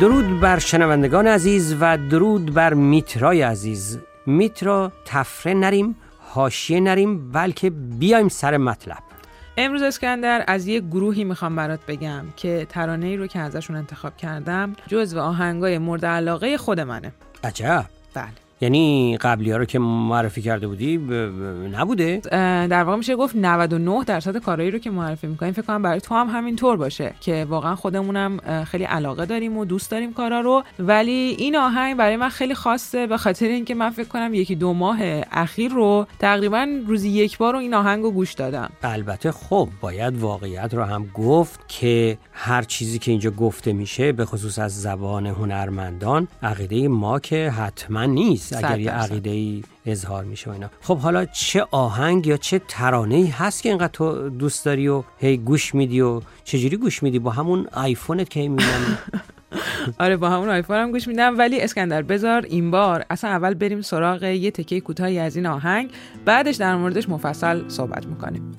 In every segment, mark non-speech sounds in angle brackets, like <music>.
درود بر شنوندگان عزیز و درود بر میترای عزیز. میترا تفره نریم حاشیه نریم بلکه بیایم سر مطلب. امروز اسکندر از یک گروهی می‌خوام برات بگم که ترانه ای رو که ازشون انتخاب کردم جزو آهنگای مورد علاقه خود منه. عجب. بله. یعنی قبلی ها رو که معرفی کرده بودی ب- ب- نبوده؟ در واقع میشه گفت 99 درصد کارهایی رو که معرفی می‌کنیم. فکر کنم برای تو هم همینطور باشه که واقعا خودمونم خیلی علاقه داریم و دوست داریم کارا رو. ولی این آهنگ برای من خیلی خاصه به خاطر اینکه من فکر کنم یکی دو ماه اخیر رو تقریبا روزی یک بار رو این آهنگ رو گوش دادم. البته خب باید واقعیت رو هم گفت که هر چیزی که اینجا گفته میشه به خصوص از زبان هنرمندان عقیده ما که حتما نیست. صد اگر یه. عقیده ای اظهار میشه و اینا. خب حالا چه آهنگ یا چه ترانه ای هست که اینقدر تو دوست داری و هی گوش میدی و چجوری گوش میدی؟ با همون آیفونت که می‌بینم. <laughs> آره با همون آیفون هم گوش میدم. ولی اسکندر بذار این بار اصلا اول بریم سراغ یه تکه کوتاهی از این آهنگ بعدش در موردش مفصل صحبت می‌کنیم.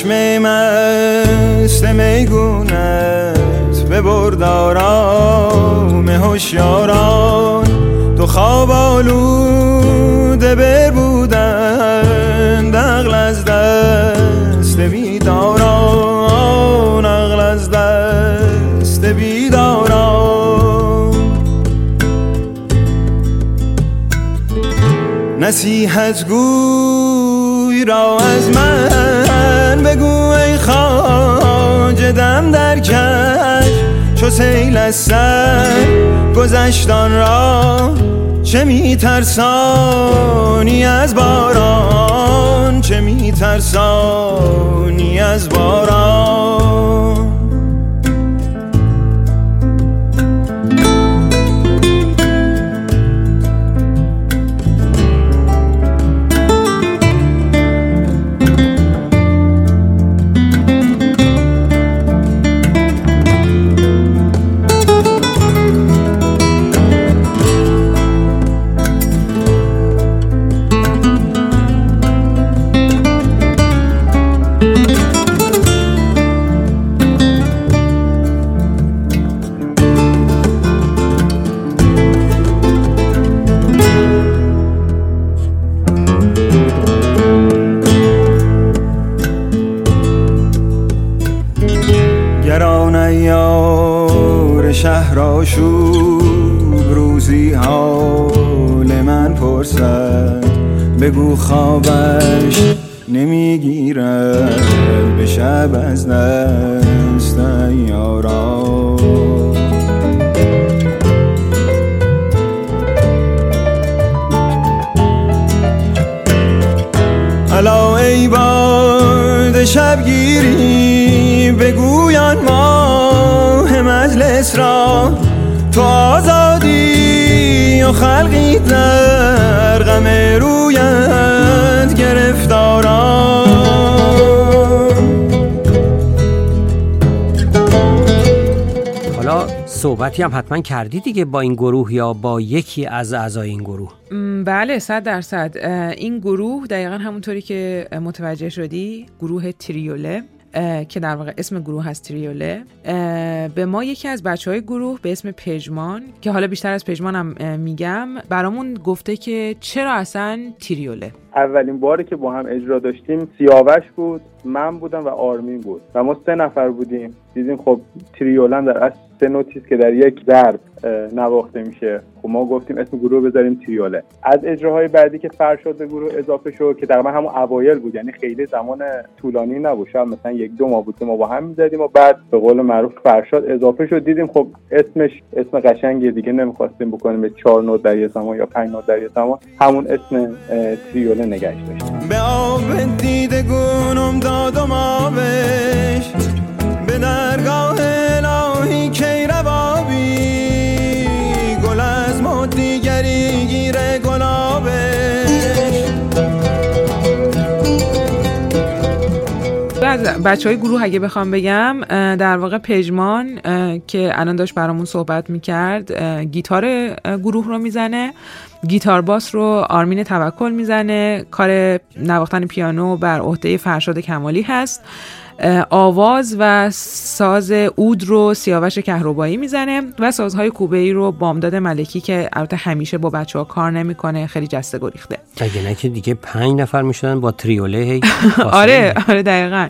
چشم مست میگونت به بردارام هوشیاران. دو خواب آلوده بر بودن عقل از دست بیداران عقل از دست بیداران. نصیحت گوی را از من در کش چو سیل از سر گذشتان را چه میترسانی از باران؟ چه میترسانی از باران؟ شهر آشوب روزی حال من پرسد. بگو خوابش نمی‌گیرد. به شب از دست یارا. الا ای باد شبگیری بگویان ماه را تو آزادی و خلقی در غم رویت گرفتاران حالا صحبتی هم حتما کردی دیگه با این گروه یا با یکی از اعضای این گروه؟ بله صد درصد. این گروه دقیقا همونطوری که متوجه شدی گروه تریوله. که در واقع اسم گروه هست تریوله. به ما یکی از بچه های گروه به اسم پژمان که حالا بیشتر از پژمان هم اه، میگم برامون گفته که چرا اصلا تریوله؟ اولین باری که با هم اجرا داشتیم سیاوش بود من بودم و آرمین بود. و ما سه نفر بودیم. دیدیم خب تریولن در اصل سه نوتیست که در یک ضرب نواخته میشه. خب ما گفتیم اسم گروه بذاریم تریوله از اجراهای بعدی که فرشاد به گروه اضافه شد که تقریبا همون اوایل بود. یعنی خیلی زمان طولانی نبود. مثلا یک دو ماه بود که ما با هم می‌زدیم و بعد به قول معروف فرشاد اضافه شد. دیدیم خب اسمش اسم قشنگیه دیگه نمی‌خواستیم بکنیم به چهار نوت در یه زمان یا پنج نوت در یه زمان. همون اسم تریوله نگهش داشتیم. به آب دیده دادم آبش به درگاه از بچه های گروه اگه بخوام بگم در واقع پژمان که الان داشت برامون صحبت می‌کرد گیتار گروه رو می‌زنه گیتار باس رو آرمین توکل می‌زنه کار نواختن پیانو بر عهده فرشاد کمالی هست. آواز و ساز اود رو سیاوش کهربایی می‌زنه و سازهای کوبه ای رو بامداد ملکی که البته همیشه با بچه ها کار نمی‌کنه خیلی جسته گریخته. اگه نه که دیگه پنج نفر می‌شدن با تریوله <laughs> آره آره دقیقا.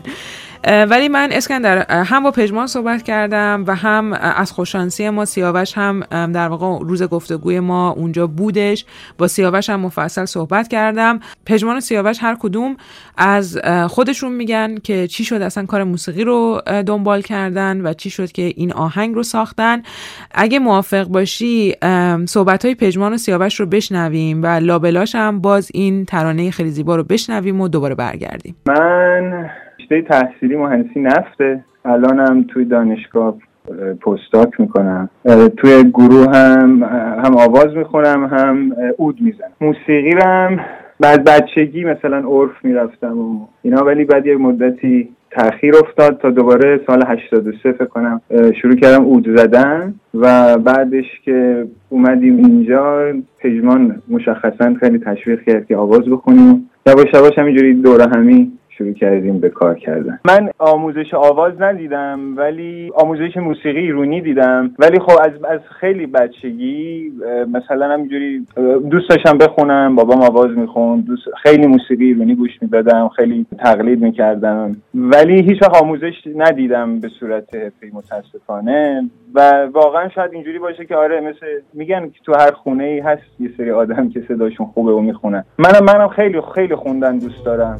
ولی من اسکندر هم با پژمان صحبت کردم و هم از خوششانسی ما سیاوش هم در واقع روز گفتگوی ما اونجا بودش. با سیاوش هم مفصل صحبت کردم. پژمان و سیاوش هر کدوم از خودشون میگن که چی شد اصلا کار موسیقی رو دنبال کردن و چی شد که این آهنگ رو ساختن. اگه موافق باشی صحبت های پژمان و سیاوش رو بشنویم و لابلاش هم باز این ترانه خیلی زیبا رو بشنویم و دوباره برگردیم. من رشته تحصیلی مهندسی نفته. الانم توی دانشگاه اه، پستاک می‌کنم. توی گروه هم هم آواز می‌خونم هم اود می‌زنم. موسیقی هم بعد بچگی مثلا عرف می‌رفتم و اینا ولی بعد یک مدتی تاخیر افتاد تا دوباره سال 83 فکر کنم شروع کردم اود زدن و بعدش که اومدیم اینجا پژمان مشخصا خیلی تشویق کرد که آواز بخونیم. یواش یواش همینجوری دوره همی شروع کردیم به کار کردن. من آموزش آواز ندیدم ولی آموزش موسیقی ایرونی دیدم. ولی خب از از خیلی بچگی مثلا همینجوری اه، دوست داشتم بخونم بابام آواز می‌خوند دوست خیلی موسیقی ایرونی گوش می‌دادم خیلی تقلید می‌کردم. ولی هیچ آموزش ندیدم به صورت حرفه‌ای متاسفانه. و واقعا شاید اینجوری باشه که آره مثل میگن که تو هر خونه ای هست یه سری آدم که صداشون خوبه و می‌خونن. منم منم خیلی خیلی خوندن دوست دارم.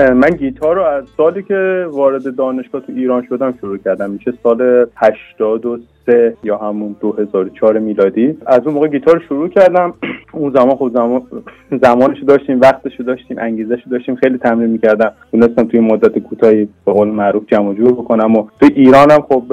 من گیتار رو از سالی که وارد دانشگاه تو ایران شدم شروع کردم. میشه سال 83 یا همون 2004 میلادی. از اون موقع گیتار رو شروع کردم. <clears throat> اون زمان خود زمان زمانشو داشتیم وقتشو داشتیم انگیزشو داشتیم. خیلی تمرین می‌کردم. تونستم توی مدت کوتاهی به قول معروف جمع جور بکنم و تو ایرانم خب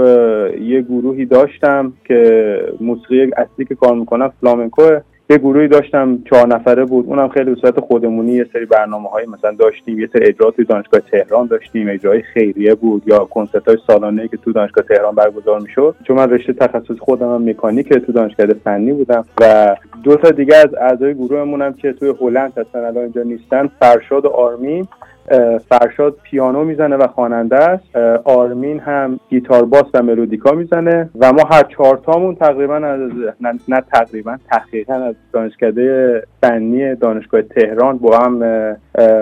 یه گروهی داشتم که موسیقی اصلی که کار می‌کنم فلامنکوه. یه گروهی داشتم چهار نفره بود. اونم خیلی به صورت خودمونی یه سری برنامه های مثلا داشتیم یه سری اجرا توی دانشگاه تهران داشتیم اجرای خیریه بود یا کنسرت های سالانه که تو دانشگاه تهران برگزار می‌شد. چون من رشته تخصص خودم هم مکانیک تو دانشگاه فنی بودم و دو تا دیگه از اعضای گروهمونم که توی هلند هستن الان اینجا نیستن فرشاد و آرمین. فرشاد پیانو می‌زنه و خواننده است. آرمین هم گیتار باس و ملودیکا می‌زنه و ما هر چهارتامون تقریبا از نه, نه تقریبا تحقیقا از دانشکده فنی دانشگاه تهران با هم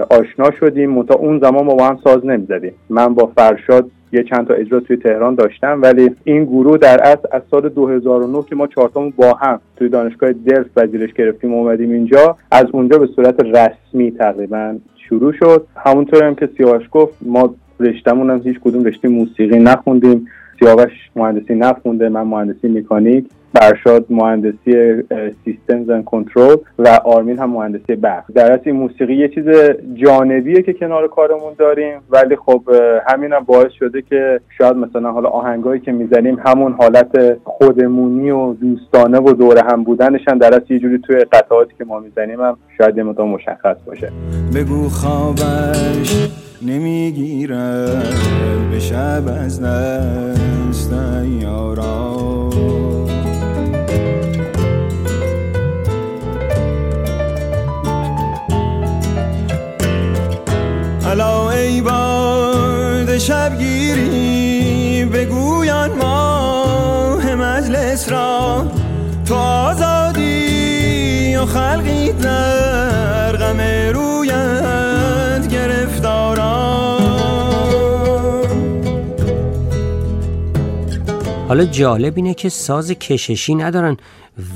آشنا شدیم. تا اون زمان ما با هم ساز نمی‌زدیم. من با فرشاد یه چند تا اجرا توی تهران داشتم ولی این گروه در اصل از سال 2009 که ما چهارتامون با هم توی دانشگاه دلف وزیرش گرفتیم اومدیم اینجا از اونجا به صورت رسمی تقریبا شروع شد. همونطور هم که سیاوش گفت ما رشتمون هم هیچ کدوم رشته موسیقی نخوندیم. سیاوش مهندسی نخونده من مهندسی مکانیک. برشاد مهندسی سیستمز اند کنترل و آرمین هم مهندسی برق. در اصل این موسیقی یه چیز جانبیه که کنار کارمون داریم ولی خب همین هم باعث شده که شاید مثلا حالا آهنگایی که می‌زنیم همون حالت خودمونی و دوستانه و دور هم بودنش هم در اصل یه جوری توی قطعاتی که ما می‌زنیم هم شاید یه مشخص باشه. بگو خوابش نمی‌گیره به شب از دست یارا شبگیری بگویان ماه مجلس را تو آزادی و خلقی در غم رویت گرفتاران. حالا جالب اینه که ساز کششی ندارن.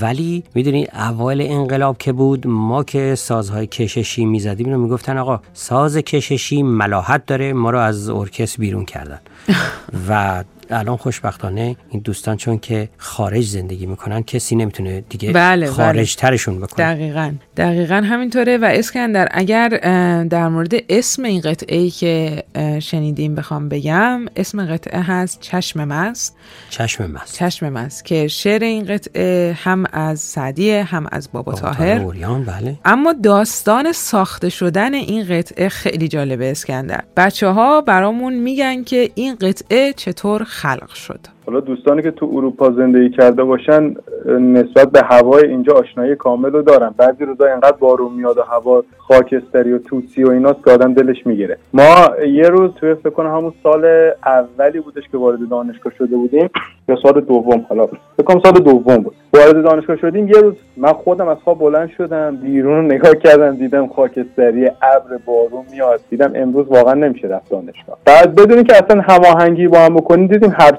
ولی می‌دونی اوایل انقلاب که بود ما که سازهای کششی می‌زدیم رو می‌گفتن آقا ساز کششی ملاحت داره ما رو از ارکست بیرون کردن. <laughs> و الان خوشبختانه این دوستان چون که خارج زندگی می‌کنن کسی نمی‌تونه دیگه بله, بله. خارج ترشون بکنه. دقیقا دقیقا همینطوره. و اسکندر اگر در مورد اسم این قطعه ای که شنیدیم بخوام بگم اسم قطعه هست چشم مست. چشم مست. چشم مست که شعر این قطعه هم از سعدیه هم از بابا, بابا تاهر بله. اما داستان ساخته شدن این قطعه خیلی جالبه اسکندر. بچه ها برامون میگن که این قطعه چطور خلق شد. حالا دوستانی که تو اروپا زندگی کرده باشن نسبت به هوای اینجا آشنایی کامل رو دارن. بعضی روزا اینقدر بارون میاد و هوا خاکستری و توسی و ایناست که آدم دلش می‌گیره. ما یه روز توی فکر کنم همون سال اولی بودش که وارد دانشگاه شده بودیم یا سال دوم. حالا فکر کنم سال دوم بود. وارد دانشگاه شدیم یه روز من خودم از خواب بلند شدم بیرون رو نگاه کردم دیدم خاکستری ابر بارون میاد. دیدم امروز واقعا نمیشه رفت دانشگاه. بعد بدونی که اصلا هماهنگی با هم بکنیم دیدیم هر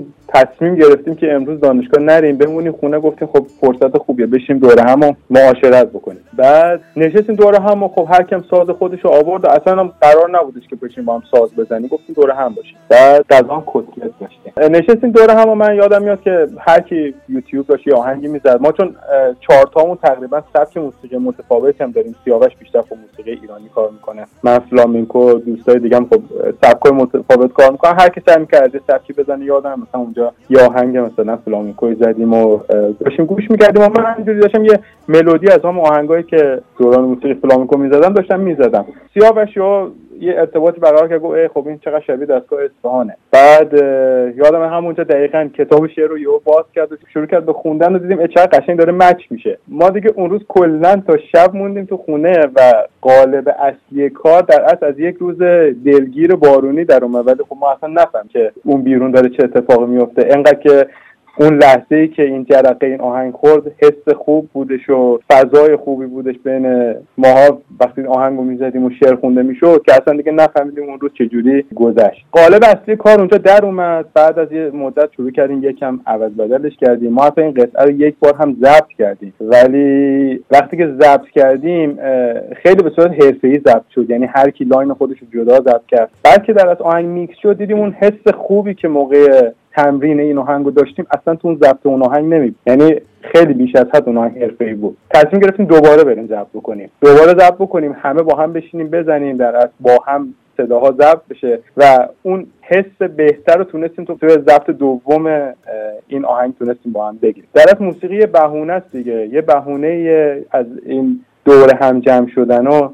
چهارتامون تصمیم گرفتیم که امروز دانشگاه نریم بمونیم خونه گفتیم خب فرصت خوبیه بشیم دوره هم معاشرت بکنیم. بعد نشستیم دوره هم و خب هر کم ساز خودش رو آورد و اصلا هم قرار نبودش که بشیم با هم ساز بزنیم. گفتیم دوره هم باشیم. بعد غذا کتلت داشتیم. نشستیم دوره هم و من یادم میاد که هر کی یوتیوب داشت یه آهنگی می‌زد. ما چون چهار تقریبا سبک موسیقی متفاوت هم داریم. سیاوش بیشتر خب موسیقی ایرانی کار می‌کنه. من فلامینکو دوستای دیگه هم خب سبکای متفاوت کار می‌کنن. هر کی سعی می‌کرد سبکی بزنه یادم مثلا اونجا یا آهنگ مثلا فلامینکوی زدیم و داشتیم گوش می‌کردیم و من همینجوری داشتم یه ملودی از هم آهنگایی که دوران موسیقی فلامینکو می‌زدم داشتم می‌زدم. سیاوش یه ارتباطی برقرار کرد گفت خب این چقدر شبیه دستگاه اصفهانه. بعد یادم همونجا دقیقا کتاب شعر رو یهو باز کرد و شروع کرد به خوندن و دیدیم چقدر قشنگ داره مچ میشه. ما دیگه اون روز کلا تا شب موندیم تو خونه و قالب اصلی کار در اصل از یک روز دلگیر بارونی در اومد. ولی خب ما اصلا نفهم که اون بیرون داره چه اتفاقی میفته انقدر که اون لحظه ای که این جرقه این آهنگ خورد حس خوب بودش و فضای خوبی بودش بین ماها. وقتی این آهنگ رو می‌زدیم و شعر خونده می‌شد که اصلا دیگه نفهمیدیم اون روز چجوری گذشت. قالب اصلی کار اونجا در اومد. بعد از یه مدت شروع کردیم یکم عوض بدلش کردیم. ما اصلا این قطعه رو یک بار هم ضبط کردیم. ولی وقتی که ضبط کردیم خیلی به صورت حرفه‌ای ضبط شد. یعنی هر کی line خودش رو جدا ضبط کرد. بعد که در از آهنگ میکس شد دیدیم اون حس خوبی که موقع تمرین این آهنگ رو داشتیم اصلا تو اون ضبط اون آهنگ نمی یعنی خیلی بیش از حد اون آهنگ حرفه‌ای بود. تصمیم گرفتیم دوباره بریم ضبط بکنیم. دوباره ضبط بکنیم همه با هم بشینیم بزنیم در از با هم صداها ضبط بشه و اون حس بهتر رو تونستیم تو توی ضبط دوم این آهنگ تونستیم با هم بگیریم. در موسیقی یه بهونه است دیگه. یه بهونه از این دور هم جمع شدن و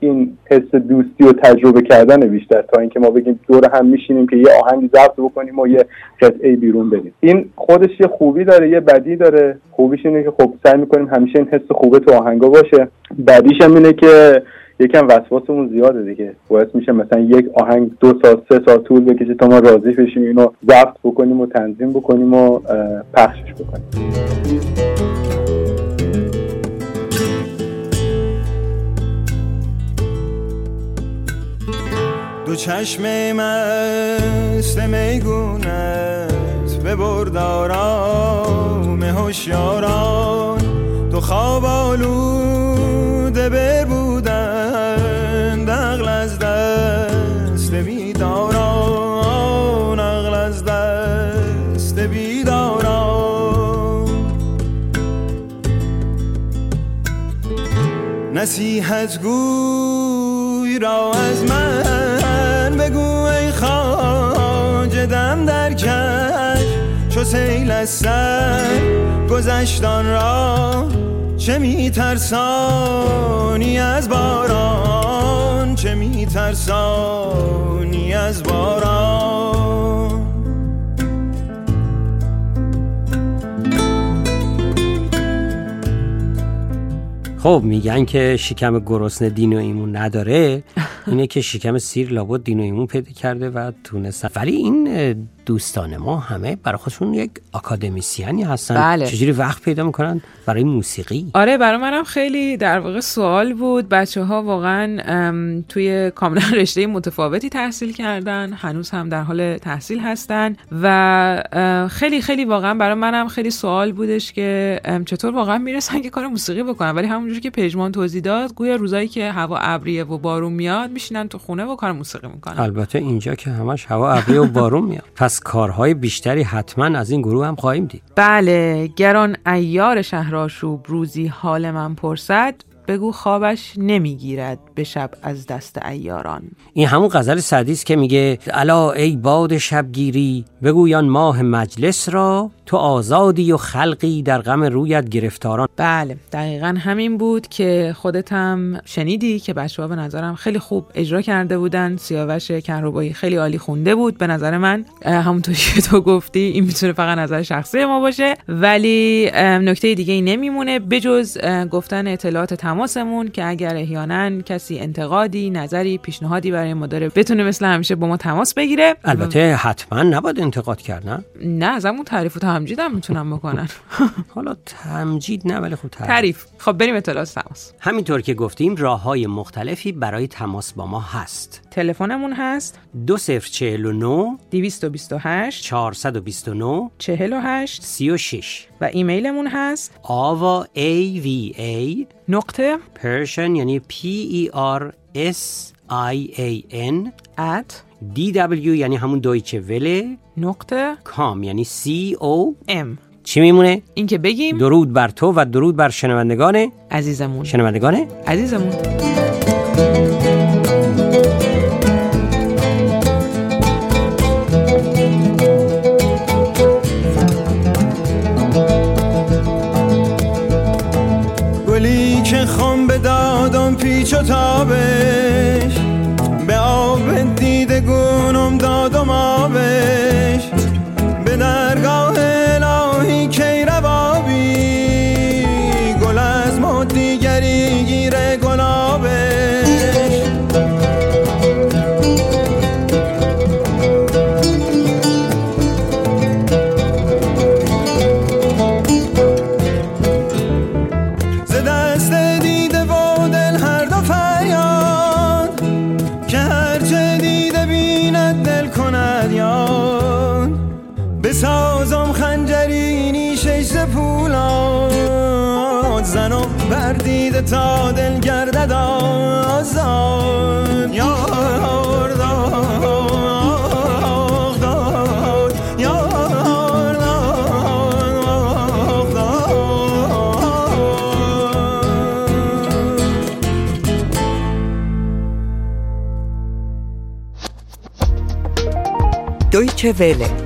این حس دوستی و تجربه کردن بیشتر تا اینکه ما بگیم دور هم میشینیم که یه آهنگ ضبط بکنیم و یه قطعه بیرون بدیم. این خودش یه خوبی داره یه بدی داره. خوبیش اینه که خب سعی می‌کنیم همیشه این حس خوبه تو آهنگا باشه. بدیش هم اینه که یکم وسواسمون زیاده دیگه. باعث میشه مثلا یک آهنگ دو سال سه سال طول بکشه تا ما راضی بشیم اینو ضبط بکنیم و تنظیم بکنیم و پخشش بکنیم. دو چشم مست میگونت به بردارام هوشیاران. دو خواب آلوده ببودن دقل از دست بیداران عقل از دست بیداران. نصیحت گوی را از من دم در کش چو سیل از سر گذشتان را چه میترسانی از باران؟ چه میترسانی از باران؟ خب میگن که شکم گرسنه دین و ایمون نداره. <laughs> اینه که شکم سیر لابد دین و ایمون پیدا کرده و تونستن. ولی این دوستان ما همه برای خودشون یک اکادمیسیانی هستن. بله. چجوری وقت پیدا می‌کنن؟ برای موسیقی. آره برای منم خیلی در واقع سوال بود. بچه ها واقعا توی کاملا <laughs> رشته متفاوتی تحصیل کردن. هنوز هم در حال تحصیل هستن. و خیلی خیلی واقعا برای منم خیلی سوال بودش که چطور واقعا می‌رسن که کار موسیقی بکنن؟ ولی همونجوری که پژمان توضیح داد گویا روزایی که هوا ابریه و بارون میاد میشینن تو خونه و کار موسیقی می‌کنن. البته اینجا که همش هوا ابریه و بارون میاد. <laughs> پس کارهای بیشتری حتما از این گروه هم خواهیم دید. بله گران ایار شهرآشوب روزی حال من پرسد بگو خوابش نمی‌گیرد به شب از دست ایاران. این همون غزل سعدی است که میگه الا ای باد شبگیری بگویان ماه مجلس را تو آزادی و خلقی در غم رویت گرفتاران. بله دقیقا همین بود که خودت هم شنیدی که بچه ها به نظرم خیلی خوب اجرا کرده بودن. سیاوش کنروبایی خیلی عالی خونده بود به نظر من. همونطور که تو گفتی این می‌تونه فقط نظر شخصی ما باشه. ولی نکته دیگه ای نمیمونه. بجز گفتن اطلاعات تماسمون که اگر احیانا کسی انتقادی نظری پیشنهادی برای ما داره بتونه مثل همیشه با ما تماس بگیره. البته حتما نباید انتقاد کرد نه؟ نه ازمون تعریف و تمجید هم می‌تونم بکنن. <laughs> حالا تمجید نه ولی خب تعریف, تعریف. خب بریم اطلاعات تماس. همینطور که گفتیم راه های مختلفی برای تماس با ما هست. تلفنمون هست. 2049 228 429 48 36 و ایمیلمون هست. آوا ای وی ای نقطه پرشن یعنی P E R S I A N at D W یعنی همون دویچه وله. نقطه. کام یعنی C O. M. چی میمونه؟ این که بگیم. درود بر تو و درود بر شنوندگان عزیزمون. شنوندگان عزیزمون. گلی که دادم پیچ و تابش. به آب دیده گونم دادم آبش کند یاد بسازم خنجری نیشش ز پولاد زنم بر دیده تا دل گردد آزاد. یار առջևել է։